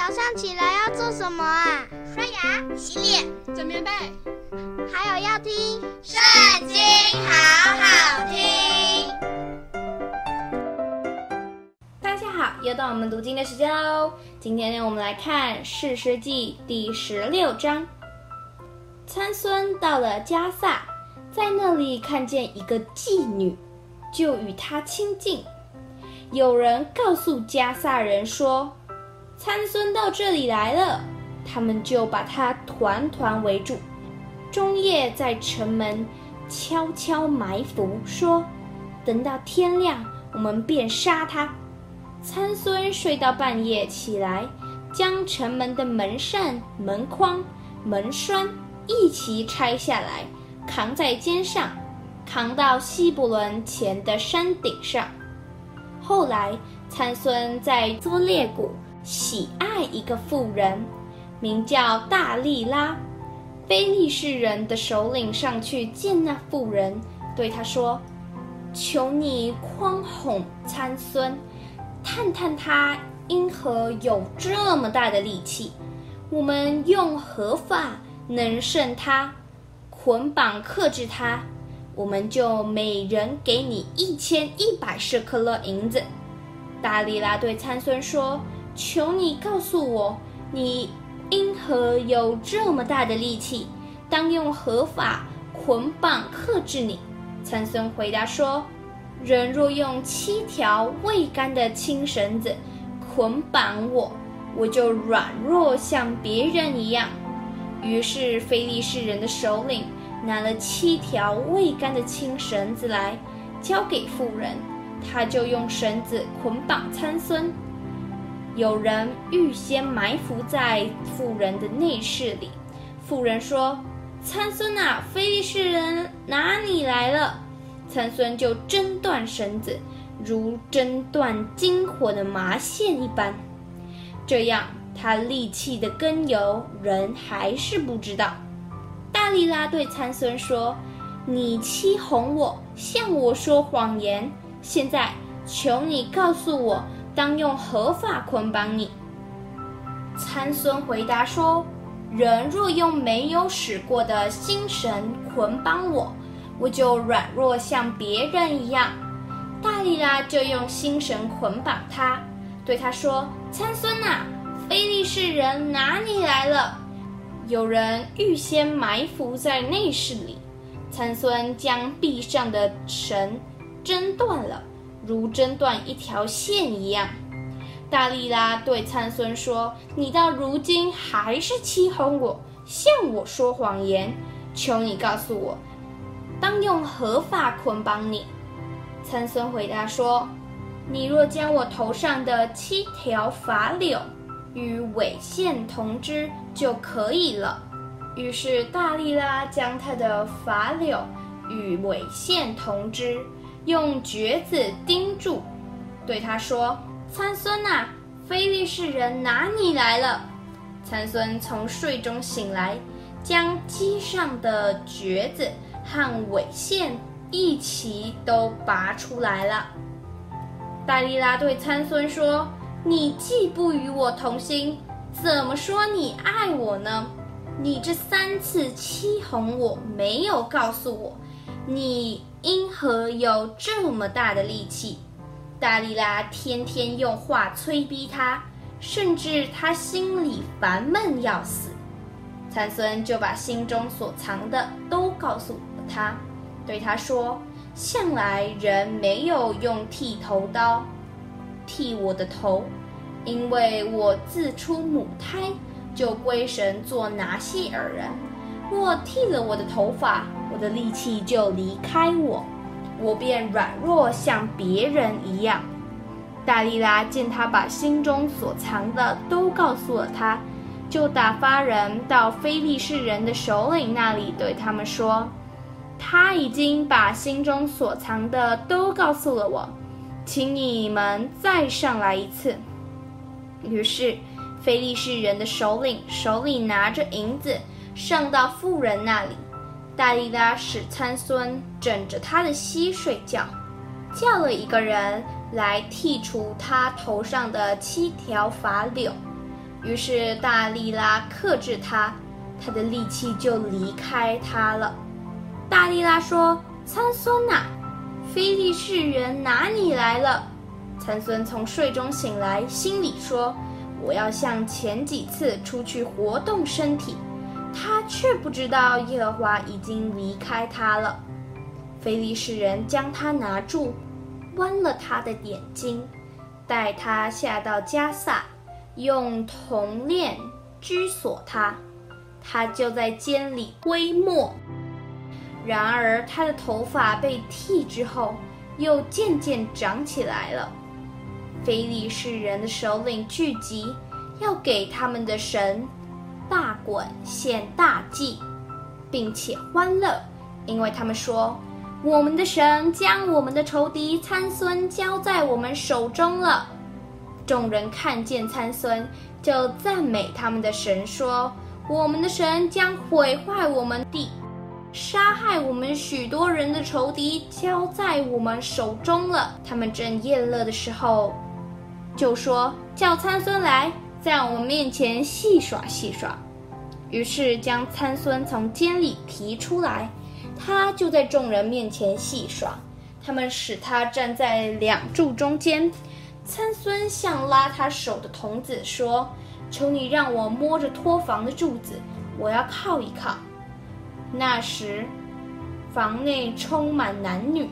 早上起来要做什么啊？刷牙、洗脸、整棉被，还有要听《圣经》，好好听。大家好，又到我们读经的时间喽。今天呢，我们来看《士师记》第十六章。参孙到了迦萨，在那里看见一个妓女，就与她亲近。有人告诉迦萨人说，参孙到这里来了，他们就把他团团围住，中夜在城门悄悄埋伏，说：“等到天亮，我们便杀他。”参孙睡到半夜起来，将城门的门扇、门框、门栓一齐拆下来，扛在肩上，扛到西伯伦前的山顶上。后来，参孙在作列谷。喜爱一个妇人，名叫大力拉。非利士人的首领上去见那妇人，对他说：“求你宽宏参孙，探探他因何有这么大的力气？我们用何法能胜他？捆绑克制他，我们就每人给你一千一百舍客勒银子。”大力拉对参孙说。求你告诉我，你因何有这么大的力气？当用何法捆绑克制你？参孙回答说：人若用七条未干的青绳子捆绑我，我就软弱像别人一样。于是非利士人的首领拿了七条未干的青绳子来，交给妇人，他就用绳子捆绑参孙。有人预先埋伏在妇人的内室里。妇人说：“参孙啊，非利士人拿你来了。”参孙就挣断绳子，如挣断金火的麻线一般。这样，他力气的根由，人还是不知道。大力拉对参孙说：“你欺哄我，向我说谎言。现在，求你告诉我。”当用何法捆绑你？参孙回答说：“人若用没有使过的心神捆绑我，我就软弱像别人一样。”大利拉就用心神捆绑他，对他说：“参孙啊，非利士人哪里来了。”有人预先埋伏在内室里，参孙将臂上的绳挣断了。如挣断一条线一样，大力拉对参孙说：“你到如今还是欺哄我，向我说谎言。求你告诉我，当用何法捆绑你？”参孙回答说：“你若将我头上的七条发綹与尾线同织就可以了。”于是大力拉将他的发綹与尾线同织。用橛子钉住，对他说：“参孙啊，非利士人拿你来了。”参孙从睡中醒来，将机上的橛子和尾线一起都拔出来了。戴利拉对参孙说：“你既不与我同心，怎么说你爱我呢？你这三次欺哄我，没有告诉我。”你因何有这么大的力气？大利拉天天用话催逼他，甚至他心里烦闷要死。参孙就把心中所藏的都告诉了他，对他说：“向来人没有用剃头刀剃我的头，因为我自出母胎就归神做拿细耳人。若剃了我的头发，我的力气就离开我，我便软弱像别人一样。大利拉见他把心中所藏的都告诉了他，就打发人到非利士人的首领那里，对他们说：“他已经把心中所藏的都告诉了我，请你们再上来一次。”于是非利士人的首领手里拿着银子，上到妇人那里。大力拉使参孙枕着他的膝睡觉，叫了一个人来剔除他头上的七条发綹。于是大力拉克制他，他的力气就离开他了。大力拉说：“参孙呐，非利士人拿你来了。”参孙从睡中醒来，心里说：“我要像前几次出去活动身体。”他却不知道耶和华已经离开他了。非利士人将他拿住，剜了他的眼睛，带他下到加萨，用铜链拘锁他，他就在监里窥摸。然而他的头发被剃之后，又渐渐长起来了。非利士人的首领聚集，要给他们的神大滚献大祭，并且欢乐，因为他们说：“我们的神将我们的仇敌参孙交在我们手中了。”众人看见参孙，就赞美他们的神，说：“我们的神将毁坏我们地。”杀害我们许多人的仇敌交在我们手中了。他们正宴乐的时候，就说：“叫参孙来，在我们面前戏耍戏耍。”于是将参孙从监里提出来，他就在众人面前戏耍。他们使他站在两柱中间。参孙向拉他手的童子说：“求你让我摸着托房的柱子，我要靠一靠。”那时，房内充满男女，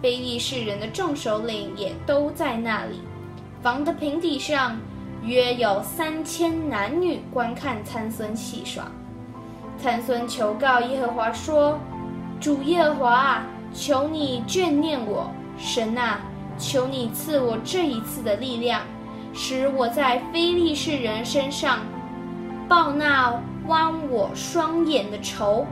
非利士人的众首领也都在那里。房的平底上约有三千男女观看参孙戏耍。参孙求告耶和华说：“主耶和华啊，求你眷念我，神啊，求你赐我这一次的力量，使我在非利士人身上报那剜我双眼的仇。”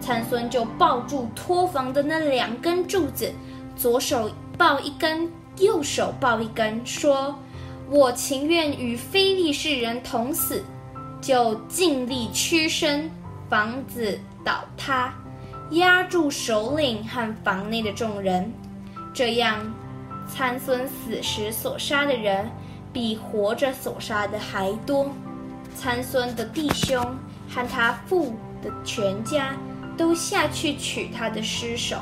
参孙就抱住托房的那两根柱子，左手抱一根，右手抱一根，说：“我情愿与非利士人同死。”就尽力屈身，房子倒塌，压住首领和房内的众人。这样，参孙死时所杀的人，比活着所杀的还多。参孙的弟兄和他父的全家。都下去取他的尸首，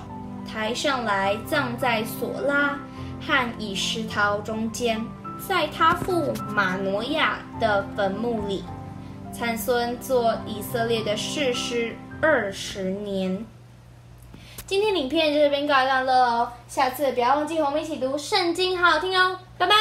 抬上来葬在索拉和以实陶中间，在他父马挪亚的坟墓里。参孙做以色列的士师二十年。今天影片就这边告一段落哦，下次不要忘记和我们一起读圣经，好好听哦，拜拜。